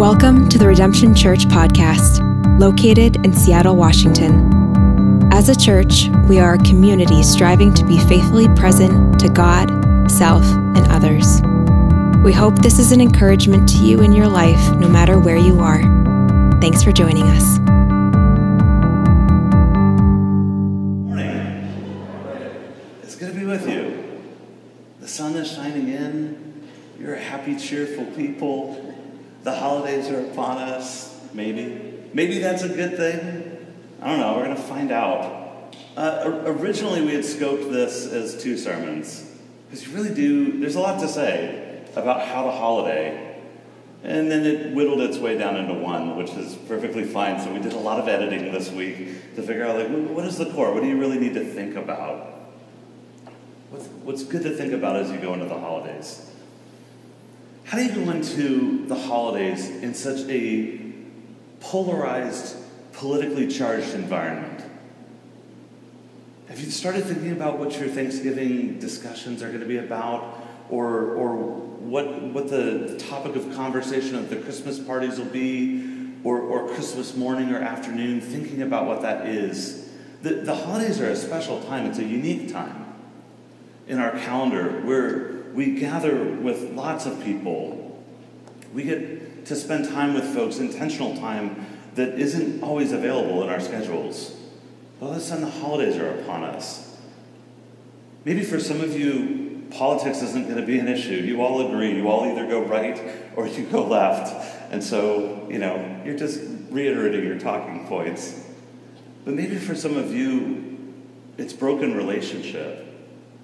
Welcome to the Redemption Church podcast, located in Seattle, Washington. As a church, we are a community striving to be faithfully present to God, self, and others. We hope this is an encouragement to you in your life, no matter where you are. Thanks for joining us. The holidays are upon us. Maybe. Maybe that's a good thing. I don't know. We're going to find out. Uh, originally, we had scoped this as two sermons because you really do, there's a lot to say about how to holiday. And then it whittled its way down into one, which is perfectly fine. So we did a lot of editing this week to figure out, like, what is the core? What do you really need to think about? What's, what's good to think about as you go into the holidays? How do you go into the holidays in such a polarized, politically charged environment? Have you started thinking about what your Thanksgiving discussions are going to be about? Or, or what, what the the topic of conversation of the Christmas parties will be? Or, or Christmas morning or afternoon? Thinking about what that is. The, the holidays are a special time, it's a unique time in our calendar where we gather with lots of people. We get to spend time with folks, intentional time that isn't always available in our schedules. But all of a sudden, the holidays are upon us. Maybe for some of you, politics isn't going to be an issue. You all agree. You all either go right or you go left. And so, you know, you're just reiterating your talking points. But maybe for some of you, it's broken relationship.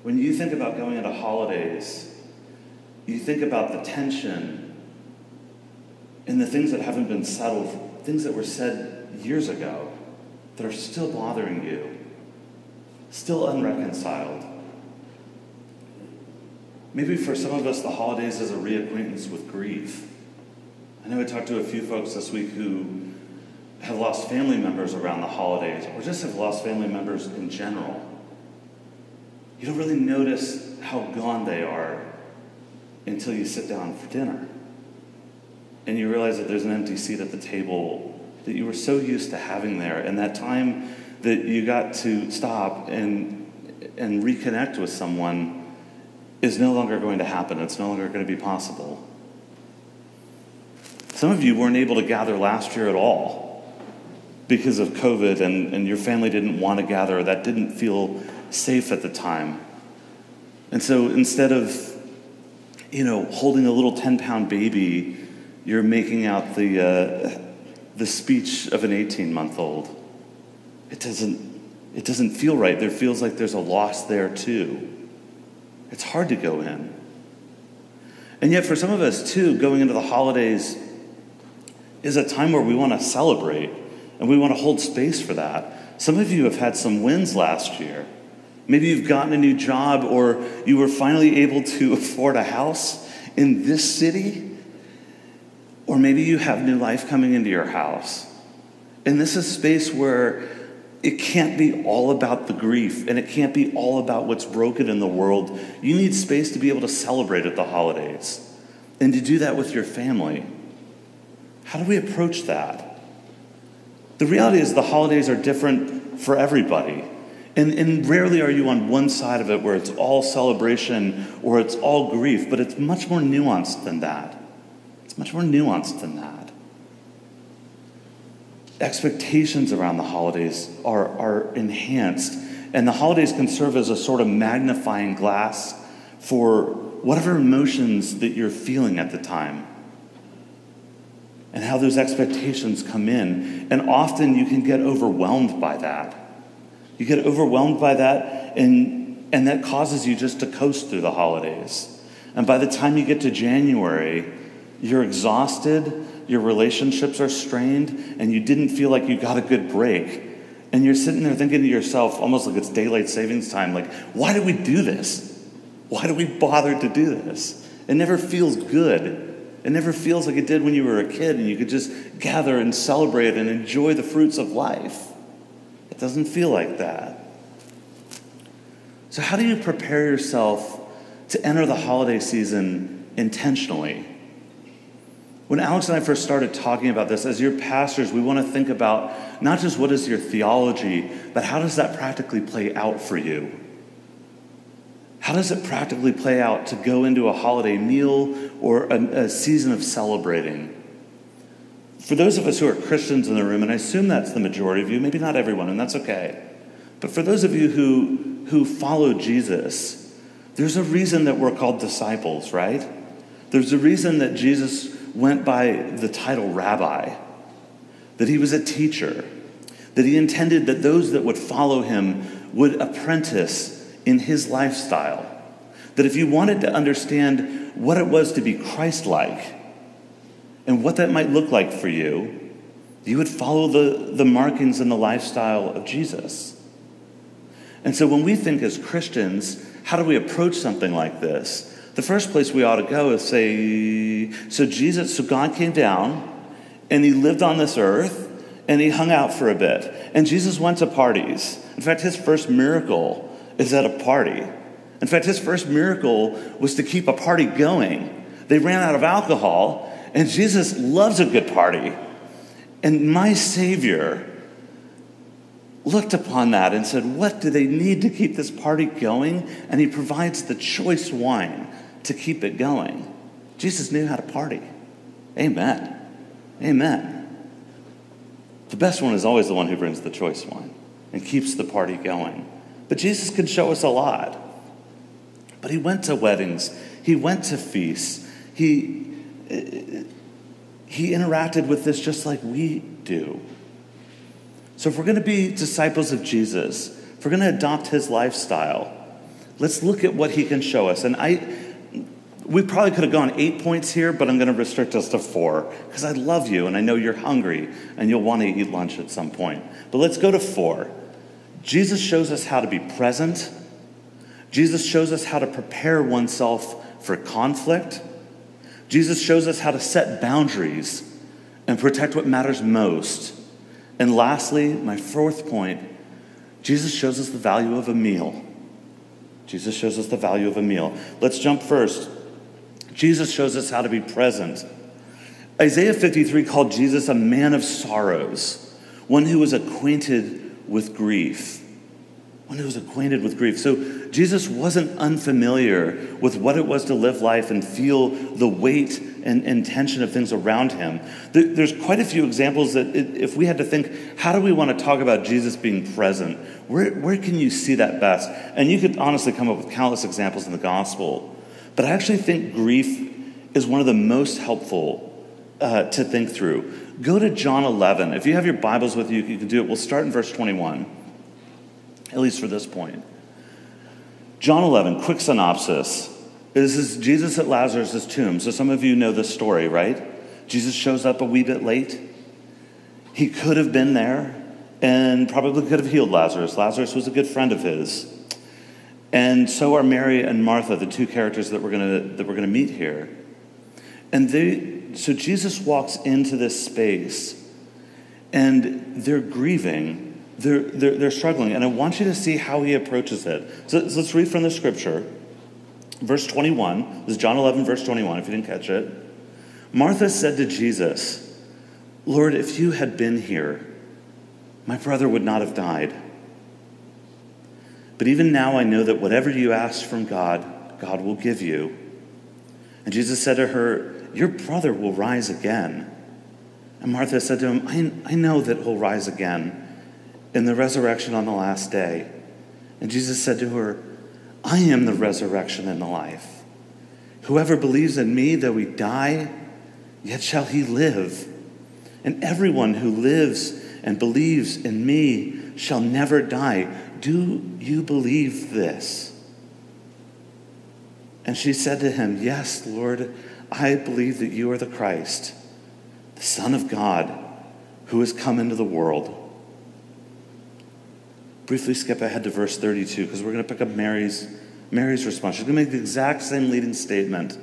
When you think about going into holidays, you think about the tension and the things that haven't been settled, things that were said years ago that are still bothering you, still unreconciled. Maybe for some of us, the holidays is a reacquaintance with grief. I know I talked to a few folks this week who have lost family members around the holidays, or just have lost family members in general. You don't really notice how gone they are until you sit down for dinner. And you realize that there's an empty seat at the table that you were so used to having there. And that time that you got to stop and, and reconnect with someone is no longer going to happen. It's no longer going to be possible. Some of you weren't able to gather last year at all because of COVID, and, and your family didn't want to gather. That didn't feel safe at the time. And so instead of, you know, holding a little 10 pound baby, you're making out the, uh, the speech of an 18 month old. It doesn't, it doesn't feel right. There feels like there's a loss there too. It's hard to go in. And yet, for some of us too, going into the holidays is a time where we want to celebrate and we want to hold space for that. Some of you have had some wins last year. Maybe you've gotten a new job or you were finally able to afford a house in this city. Or maybe you have new life coming into your house. And this is space where it can't be all about the grief and it can't be all about what's broken in the world. You need space to be able to celebrate at the holidays and to do that with your family. How do we approach that? The reality is, the holidays are different for everybody. And, and rarely are you on one side of it where it's all celebration or it's all grief, but it's much more nuanced than that. It's much more nuanced than that. Expectations around the holidays are, are enhanced, and the holidays can serve as a sort of magnifying glass for whatever emotions that you're feeling at the time and how those expectations come in. And often you can get overwhelmed by that. You get overwhelmed by that, and, and that causes you just to coast through the holidays. And by the time you get to January, you're exhausted, your relationships are strained, and you didn't feel like you got a good break. And you're sitting there thinking to yourself, almost like it's daylight savings time, like, why did we do this? Why do we bother to do this? It never feels good. It never feels like it did when you were a kid and you could just gather and celebrate and enjoy the fruits of life. It doesn't feel like that. So, how do you prepare yourself to enter the holiday season intentionally? When Alex and I first started talking about this, as your pastors, we want to think about not just what is your theology, but how does that practically play out for you? How does it practically play out to go into a holiday meal or a, a season of celebrating? For those of us who are Christians in the room, and I assume that's the majority of you, maybe not everyone, and that's okay. But for those of you who, who follow Jesus, there's a reason that we're called disciples, right? There's a reason that Jesus went by the title rabbi, that he was a teacher, that he intended that those that would follow him would apprentice in his lifestyle. That if you wanted to understand what it was to be Christ like and what that might look like for you, you would follow the, the markings and the lifestyle of Jesus. And so when we think as Christians, how do we approach something like this? The first place we ought to go is say, so Jesus, so God came down and he lived on this earth and he hung out for a bit. And Jesus went to parties. In fact, his first miracle is at a party. In fact, his first miracle was to keep a party going. They ran out of alcohol, and Jesus loves a good party. And my Savior looked upon that and said, What do they need to keep this party going? And he provides the choice wine to keep it going. Jesus knew how to party. Amen. Amen. The best one is always the one who brings the choice wine and keeps the party going. But Jesus can show us a lot. But he went to weddings, he went to feasts, he, he interacted with this just like we do. So, if we're going to be disciples of Jesus, if we're going to adopt his lifestyle, let's look at what he can show us. And I, we probably could have gone eight points here, but I'm going to restrict us to four because I love you and I know you're hungry and you'll want to eat lunch at some point. But let's go to four. Jesus shows us how to be present. Jesus shows us how to prepare oneself for conflict. Jesus shows us how to set boundaries and protect what matters most. And lastly, my fourth point, Jesus shows us the value of a meal. Jesus shows us the value of a meal. Let's jump first. Jesus shows us how to be present. Isaiah 53 called Jesus a man of sorrows, one who was acquainted with grief. One who was acquainted with grief. So Jesus wasn't unfamiliar with what it was to live life and feel the weight and, and tension of things around him. There's quite a few examples that, if we had to think, how do we want to talk about Jesus being present? Where, where can you see that best? And you could honestly come up with countless examples in the gospel. But I actually think grief is one of the most helpful uh, to think through. Go to John 11. If you have your Bibles with you, you can do it. We'll start in verse 21, at least for this point. John 11, quick synopsis. This is Jesus at Lazarus' tomb. So some of you know this story, right? Jesus shows up a wee bit late. He could have been there and probably could have healed Lazarus. Lazarus was a good friend of his. And so are Mary and Martha, the two characters that we're going to meet here. And they so Jesus walks into this space and they're grieving, they're, they're, they're struggling. And I want you to see how he approaches it. So, so let's read from the scripture. Verse 21, this is John 11, verse 21, if you didn't catch it. Martha said to Jesus, Lord, if you had been here, my brother would not have died. But even now I know that whatever you ask from God, God will give you. And Jesus said to her, your brother will rise again. And Martha said to him, I, I know that he'll rise again in the resurrection on the last day. And Jesus said to her, I am the resurrection and the life. Whoever believes in me, though he die, yet shall he live. And everyone who lives and believes in me shall never die. Do you believe this? And she said to him, Yes, Lord, I believe that you are the Christ, the Son of God, who has come into the world. Briefly skip ahead to verse 32 because we're going to pick up Mary's, Mary's response. She's going to make the exact same leading statement,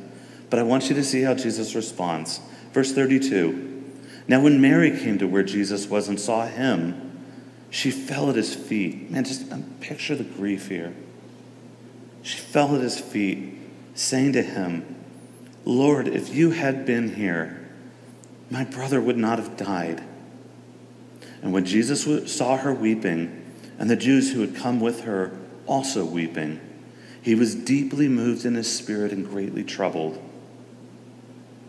but I want you to see how Jesus responds. Verse 32 Now, when Mary came to where Jesus was and saw him, she fell at his feet. Man, just um, picture the grief here. She fell at his feet, saying to him, Lord, if you had been here, my brother would not have died. And when Jesus saw her weeping, and the Jews who had come with her also weeping, he was deeply moved in his spirit and greatly troubled.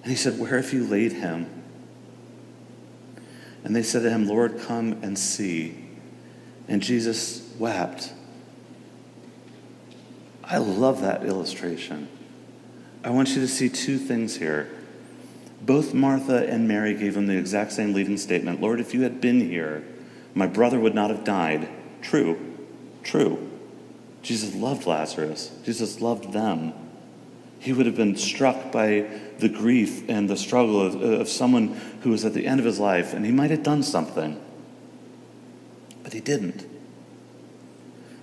And he said, Where have you laid him? And they said to him, Lord, come and see. And Jesus wept. I love that illustration. I want you to see two things here. Both Martha and Mary gave him the exact same leading statement Lord, if you had been here, my brother would not have died. True, true. Jesus loved Lazarus, Jesus loved them. He would have been struck by the grief and the struggle of, of someone who was at the end of his life, and he might have done something. But he didn't.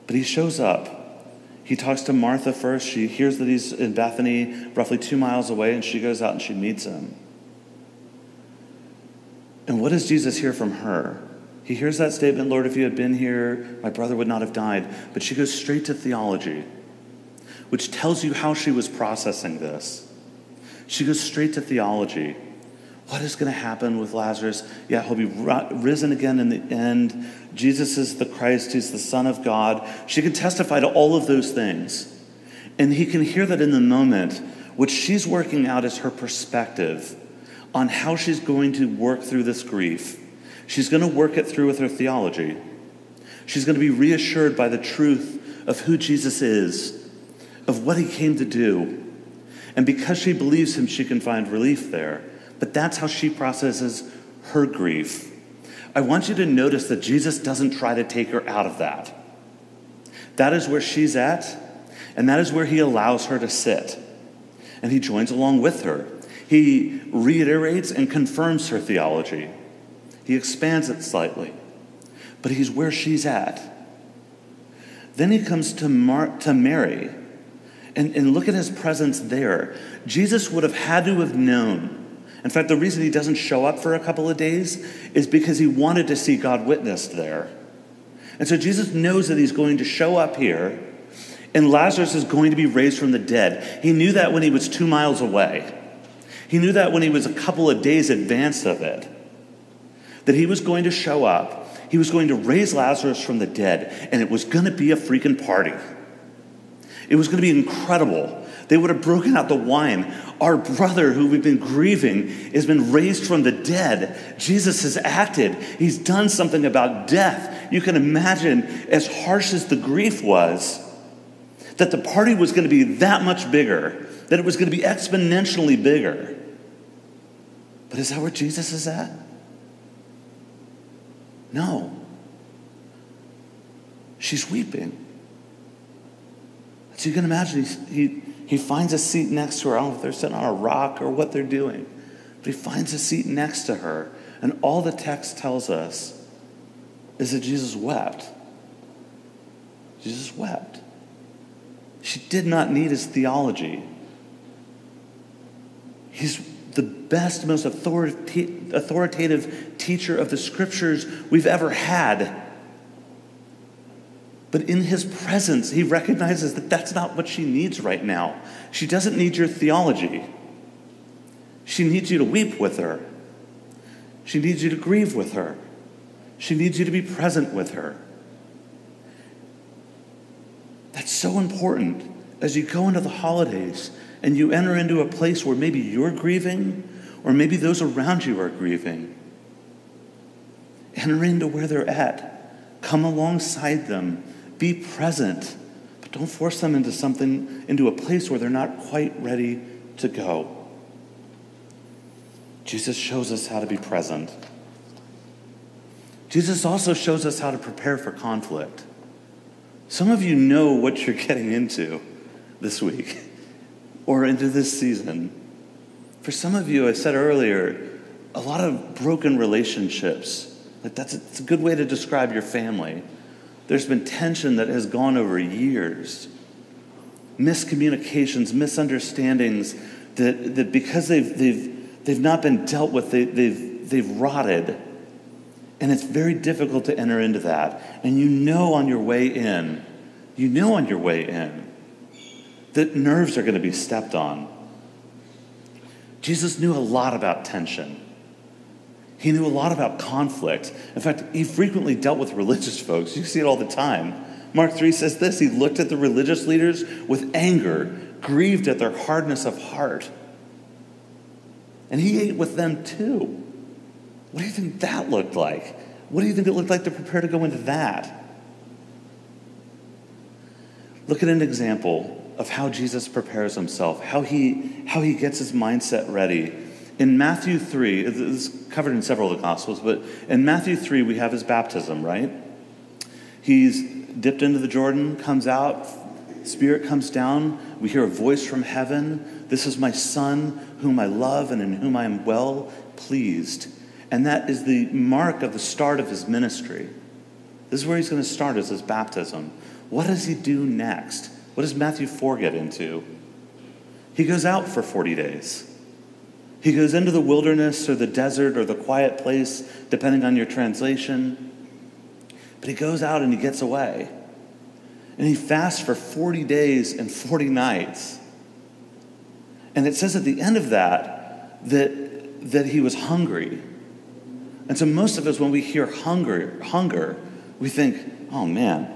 But he shows up. He talks to Martha first. She hears that he's in Bethany, roughly two miles away, and she goes out and she meets him. And what does Jesus hear from her? He hears that statement, Lord, if you had been here, my brother would not have died. But she goes straight to theology, which tells you how she was processing this. She goes straight to theology. What is going to happen with Lazarus? Yeah, he'll be risen again in the end. Jesus is the Christ, he's the Son of God. She can testify to all of those things. And he can hear that in the moment, what she's working out is her perspective on how she's going to work through this grief. She's going to work it through with her theology. She's going to be reassured by the truth of who Jesus is, of what he came to do. And because she believes him, she can find relief there. But that's how she processes her grief. I want you to notice that Jesus doesn't try to take her out of that. That is where she's at, and that is where he allows her to sit. And he joins along with her. He reiterates and confirms her theology. He expands it slightly, but he's where she's at. Then he comes to, Mar- to Mary, and, and look at his presence there. Jesus would have had to have known. In fact, the reason he doesn't show up for a couple of days is because he wanted to see God witnessed there. And so Jesus knows that he's going to show up here, and Lazarus is going to be raised from the dead. He knew that when he was two miles away. He knew that when he was a couple of days advanced of it, that he was going to show up, he was going to raise Lazarus from the dead, and it was going to be a freaking party. It was going to be incredible. They would have broken out the wine. Our brother, who we've been grieving, has been raised from the dead. Jesus has acted. He's done something about death. You can imagine, as harsh as the grief was, that the party was going to be that much bigger, that it was going to be exponentially bigger. But is that where Jesus is at? No. She's weeping. So you can imagine he, he finds a seat next to her. I don't know if they're sitting on a rock or what they're doing, but he finds a seat next to her. And all the text tells us is that Jesus wept. Jesus wept. She did not need his theology. He's the best, most authoritative teacher of the scriptures we've ever had. But in his presence, he recognizes that that's not what she needs right now. She doesn't need your theology. She needs you to weep with her. She needs you to grieve with her. She needs you to be present with her. That's so important as you go into the holidays and you enter into a place where maybe you're grieving or maybe those around you are grieving. Enter into where they're at. Come alongside them. Be present. But don't force them into something, into a place where they're not quite ready to go. Jesus shows us how to be present. Jesus also shows us how to prepare for conflict. Some of you know what you're getting into this week or into this season. For some of you, I said earlier, a lot of broken relationships. Like that's a, that's a good way to describe your family. There's been tension that has gone over years, miscommunications, misunderstandings that, that because they've, they've, they've not been dealt with, they, they've, they've rotted. And it's very difficult to enter into that. And you know on your way in, you know on your way in, that nerves are going to be stepped on. Jesus knew a lot about tension. He knew a lot about conflict. In fact, he frequently dealt with religious folks. You see it all the time. Mark 3 says this He looked at the religious leaders with anger, grieved at their hardness of heart. And he ate with them too. What do you think that looked like? What do you think it looked like to prepare to go into that? Look at an example of how Jesus prepares himself, how he, how he gets his mindset ready. In Matthew 3, this is covered in several of the Gospels, but in Matthew 3, we have his baptism, right? He's dipped into the Jordan, comes out, Spirit comes down. We hear a voice from heaven This is my Son, whom I love and in whom I am well pleased. And that is the mark of the start of his ministry. This is where he's going to start as his baptism. What does he do next? What does Matthew 4 get into? He goes out for 40 days. He goes into the wilderness or the desert or the quiet place, depending on your translation. But he goes out and he gets away. And he fasts for 40 days and 40 nights. And it says at the end of that that, that he was hungry. And so most of us, when we hear hunger, hunger, we think, oh man,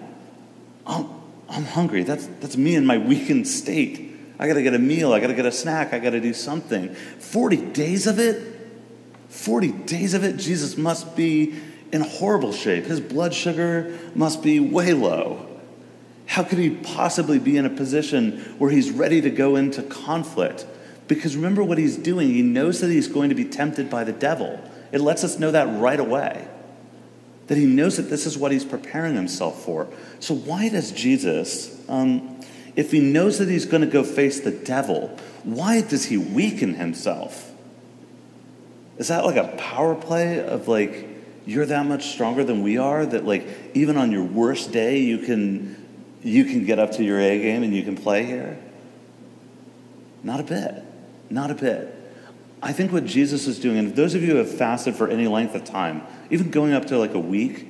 I'm, I'm hungry. That's, that's me in my weakened state. I got to get a meal. I got to get a snack. I got to do something. 40 days of it? 40 days of it? Jesus must be in horrible shape. His blood sugar must be way low. How could he possibly be in a position where he's ready to go into conflict? Because remember what he's doing. He knows that he's going to be tempted by the devil. It lets us know that right away. That he knows that this is what he's preparing himself for. So, why does Jesus, um, if he knows that he's going to go face the devil, why does he weaken himself? Is that like a power play of like, you're that much stronger than we are that like even on your worst day you can you can get up to your A game and you can play here? Not a bit. Not a bit. I think what Jesus is doing, and those of you who have fasted for any length of time, even going up to like a week,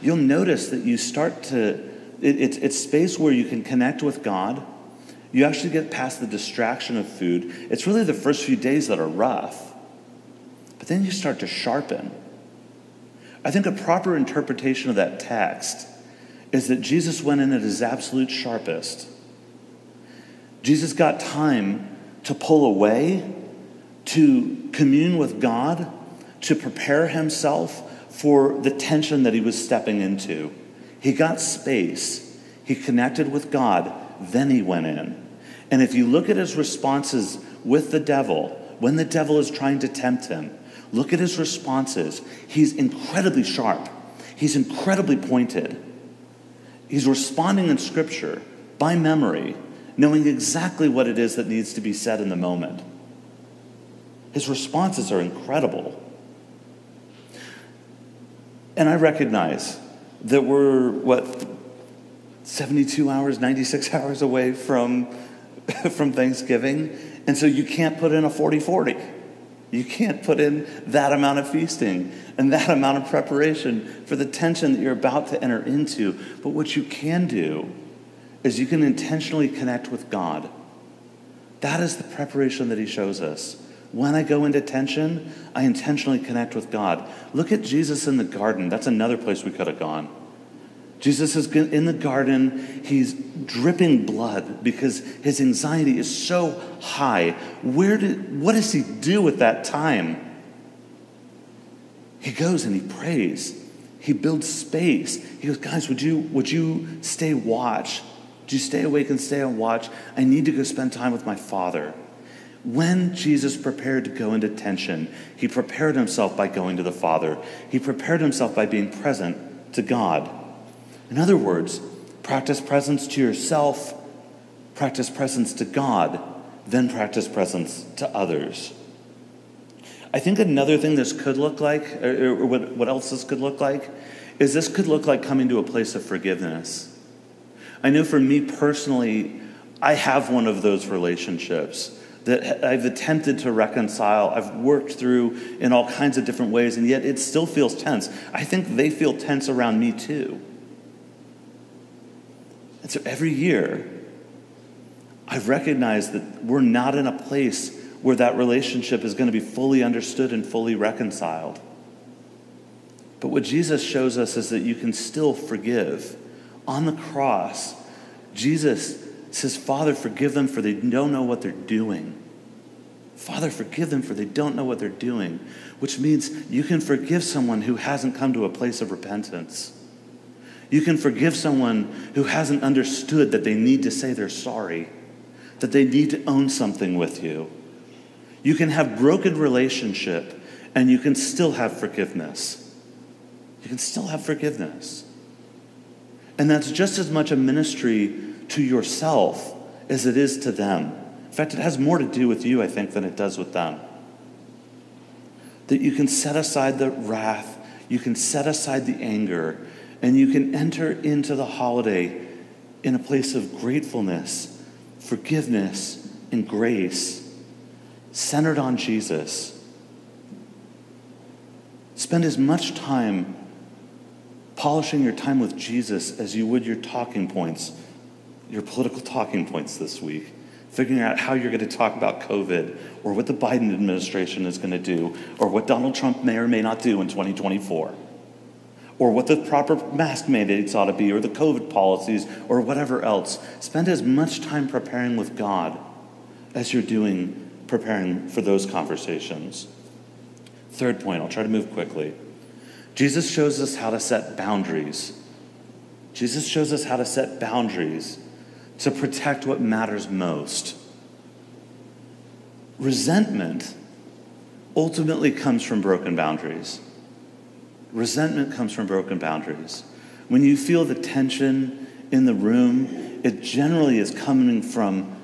you'll notice that you start to, it, it's, it's space where you can connect with God. You actually get past the distraction of food. It's really the first few days that are rough. But then you start to sharpen. I think a proper interpretation of that text is that Jesus went in at his absolute sharpest. Jesus got time to pull away, to commune with God, to prepare himself for the tension that he was stepping into. He got space, he connected with God, then he went in. And if you look at his responses with the devil, when the devil is trying to tempt him, look at his responses. He's incredibly sharp, he's incredibly pointed. He's responding in Scripture by memory, knowing exactly what it is that needs to be said in the moment. His responses are incredible. And I recognize that we're, what, 72 hours, 96 hours away from, from Thanksgiving. And so you can't put in a 40 40. You can't put in that amount of feasting and that amount of preparation for the tension that you're about to enter into. But what you can do is you can intentionally connect with God. That is the preparation that he shows us. When I go into tension, I intentionally connect with God. Look at Jesus in the garden. That's another place we could have gone. Jesus is in the garden. He's dripping blood because his anxiety is so high. Where did, what does he do with that time? He goes and he prays. He builds space. He goes, guys, would you, would you stay watch? Would you stay awake and stay on watch? I need to go spend time with my father. When Jesus prepared to go into tension, he prepared himself by going to the Father. He prepared himself by being present to God. In other words, practice presence to yourself, practice presence to God, then practice presence to others. I think another thing this could look like, or, what, else this could look like, is this could look like coming to a place of forgiveness. I know for me personally, I have one of those relationships that I've attempted to reconcile, I've worked through in all kinds of different ways, and yet it still feels tense. I think they feel tense around me too. And so every year, I've recognized that we're not in a place where that relationship is going to be fully understood and fully reconciled. But what Jesus shows us is that you can still forgive. On the cross, Jesus says, Father, forgive them for they don't know what they're doing. Father, forgive them for they don't know what they're doing, which means you can forgive someone who hasn't come to a place of repentance. You can forgive someone who hasn't understood that they need to say they're sorry, that they need to own something with you. You can have broken relationship and you can still have forgiveness. You can still have forgiveness. And that's just as much a ministry to yourself as it is to them. In fact, it has more to do with you, I think, than it does with them. That you can set aside the wrath, you can set aside the anger, and you can enter into the holiday in a place of gratefulness, forgiveness, and grace, centered on Jesus. Spend as much time polishing your time with Jesus as you would your talking points, your political talking points this week figuring out how you're going to talk about COVID or what the Biden administration is going to do or what Donald Trump may or may not do in 2024 or what the proper mask mandates ought to be or the COVID policies or whatever else. Spend as much time preparing with God as you're doing preparing for those conversations. Third point, I'll try to move quickly. Jesus shows us how to set boundaries. Jesus shows us how to set boundaries to protect what matters most. Resentment ultimately comes from broken boundaries. Resentment comes from broken boundaries. When you feel the tension in the room, it generally is coming from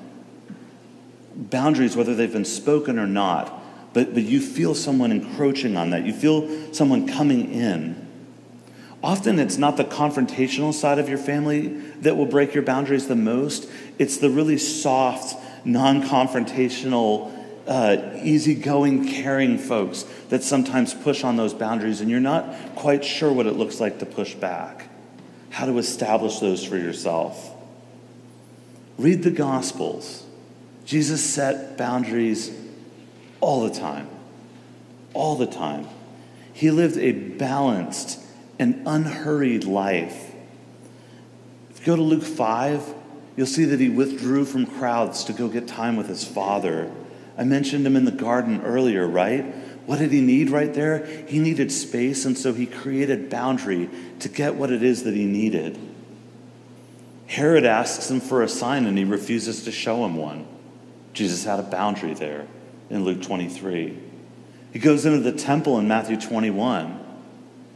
boundaries, whether they've been spoken or not, but, but you feel someone encroaching on that. You feel someone coming in. Often it's not the confrontational side of your family that will break your boundaries the most, it's the really soft, non confrontational, uh, easygoing, caring folks that sometimes push on those boundaries, and you're not quite sure what it looks like to push back. How to establish those for yourself. Read the Gospels. Jesus set boundaries all the time. All the time. He lived a balanced, an unhurried life. If you go to Luke 5, you'll see that he withdrew from crowds to go get time with his father. I mentioned him in the garden earlier, right? What did he need right there? He needed space, and so he created boundary to get what it is that he needed. Herod asks him for a sign, and he refuses to show him one. Jesus had a boundary there in Luke 23. He goes into the temple in Matthew 21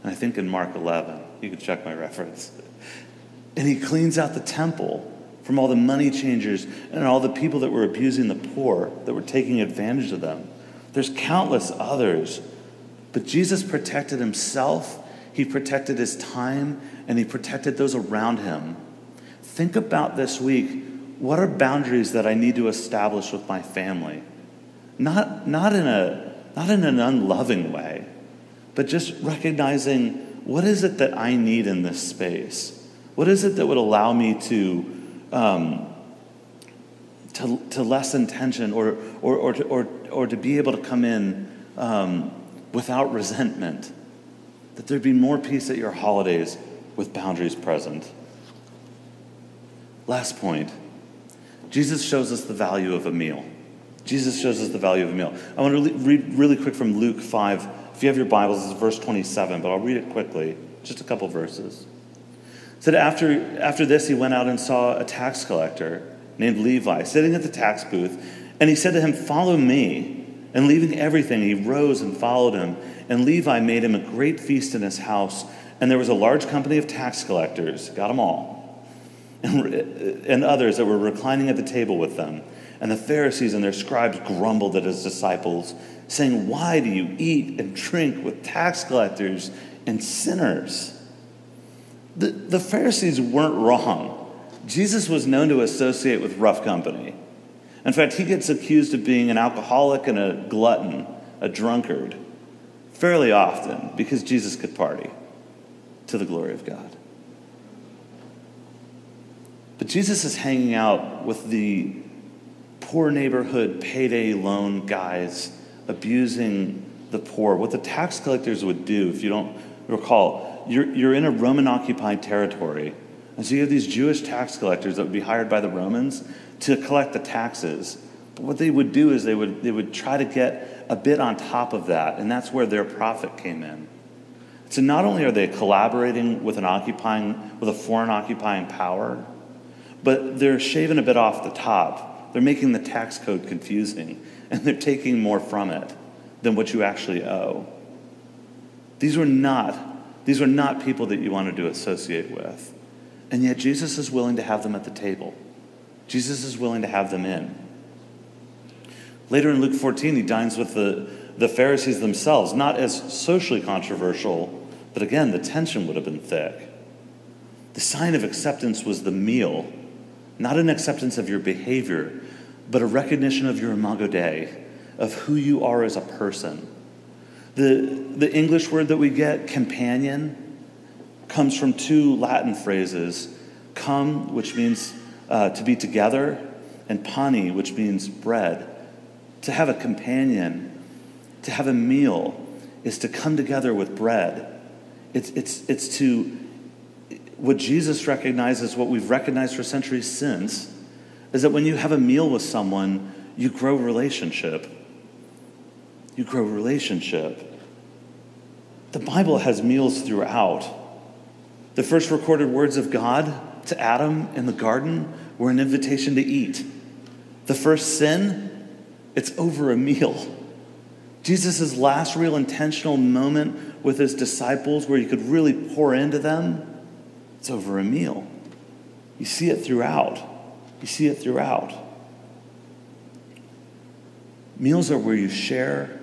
and I think in Mark 11. You can check my reference. And he cleans out the temple from all the money changers and all the people that were abusing the poor, that were taking advantage of them. There's countless others. But Jesus protected himself, he protected his time, and he protected those around him. Think about this week what are boundaries that I need to establish with my family? Not, not, in, a, not in an unloving way, but just recognizing what is it that I need in this space? What is it that would allow me to, um, to, to lessen tension or, or, or, to, or, or to be able to come in um, without resentment? That there'd be more peace at your holidays with boundaries present. Last point Jesus shows us the value of a meal. Jesus shows us the value of a meal. I want to read really quick from Luke 5 if you have your Bibles, it's verse 27, but I'll read it quickly, just a couple verses. It said, after, after this, he went out and saw a tax collector named Levi sitting at the tax booth, and he said to him, Follow me. And leaving everything, he rose and followed him. And Levi made him a great feast in his house, and there was a large company of tax collectors, got them all, and, and others that were reclining at the table with them. And the Pharisees and their scribes grumbled at his disciples saying, Why do you eat and drink with tax collectors and sinners? The, the Pharisees weren't wrong. Jesus was known to associate with rough company. In fact, he gets accused of being an alcoholic and a glutton, a drunkard, fairly often because Jesus could party to the glory of God. But Jesus is hanging out with the poor neighborhood payday loan guys abusing the poor. What the tax collectors would do, if you don't recall, you're, you're in a Roman occupied territory. And so you have these Jewish tax collectors that would be hired by the Romans to collect the taxes. But what they would do is they would, they would try to get a bit on top of that, and that's where their profit came in. So not only are they collaborating with an occupying, with a foreign occupying power, but they're shaving a bit off the top. They're making the tax code confusing, and they're taking more from it than what you actually owe. These were not, these were not people that you wanted to associate with. And yet Jesus is willing to have them at the table. Jesus is willing to have them in. Later in Luke 14, he dines with the, the Pharisees themselves, not as socially controversial, but again, the tension would have been thick. The sign of acceptance was the meal, not an acceptance of your behavior, but a recognition of your imago Dei, of who you are as a person. The, the English word that we get, companion, comes from two Latin phrases come, which means uh, to be together, and pani, which means bread. To have a companion, to have a meal, is to come together with bread. It's, it's, it's to, what Jesus recognizes, what we've recognized for centuries since, is that when you have a meal with someone, you grow relationship. You grow relationship. The Bible has meals throughout. The first recorded words of God to Adam in the garden were an invitation to eat. The first sin, it's over a meal. Jesus' last real intentional moment with his disciples where he could really pour into them, it's over a meal. You see it throughout. You see it throughout. Meals are where you share,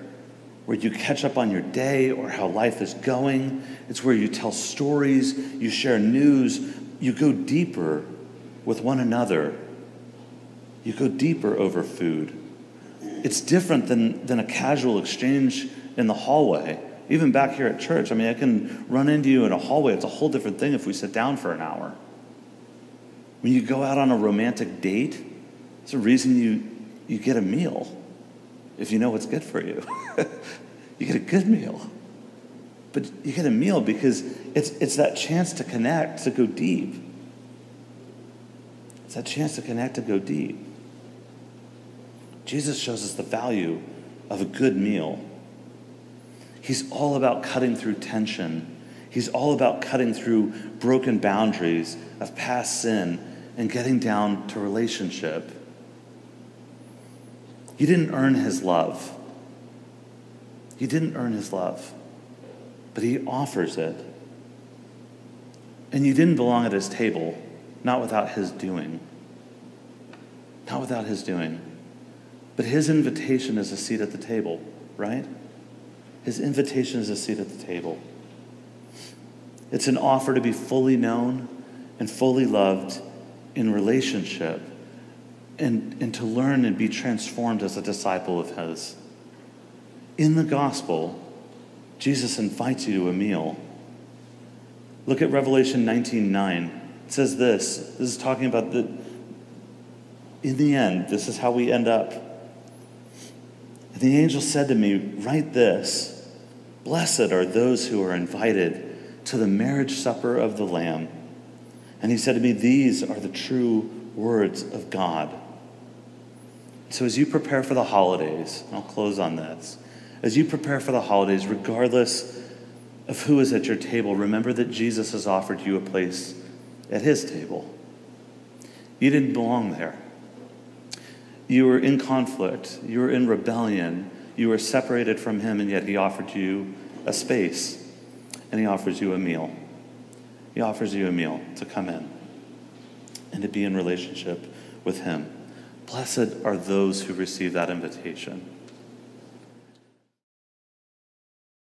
where you catch up on your day or how life is going. It's where you tell stories, you share news, you go deeper with one another. You go deeper over food. It's different than, than a casual exchange in the hallway. Even back here at church, I mean, I can run into you in a hallway. It's a whole different thing if we sit down for an hour. When you go out on a romantic date, it's a reason you, you get a meal if you know what's good for you. you get a good meal. But you get a meal because it's, it's that chance to connect, to go deep. It's that chance to connect, to go deep. Jesus shows us the value of a good meal. He's all about cutting through tension. He's all about cutting through broken boundaries of past sin and getting down to relationship. You didn't earn his love. You didn't earn his love, but he offers it. And you didn't belong at his table, not without his doing. Not without his doing. But his invitation is a seat at the table, right? His invitation is a seat at the table. It's an offer to be fully known and fully loved in relationship and, and to learn and be transformed as a disciple of his. In the gospel, Jesus invites you to a meal. Look at Revelation 19:9. It says this. This is talking about the in the end, this is how we end up. And the angel said to me, Write this Blessed are those who are invited to the marriage supper of the Lamb. And he said to me, These are the true words of God. So, as you prepare for the holidays, I'll close on this. As you prepare for the holidays, regardless of who is at your table, remember that Jesus has offered you a place at his table. You didn't belong there. You were in conflict, you were in rebellion, you were separated from him, and yet he offered you a space and he offers you a meal. He offers you a meal to come in and to be in relationship with him. Blessed are those who receive that invitation.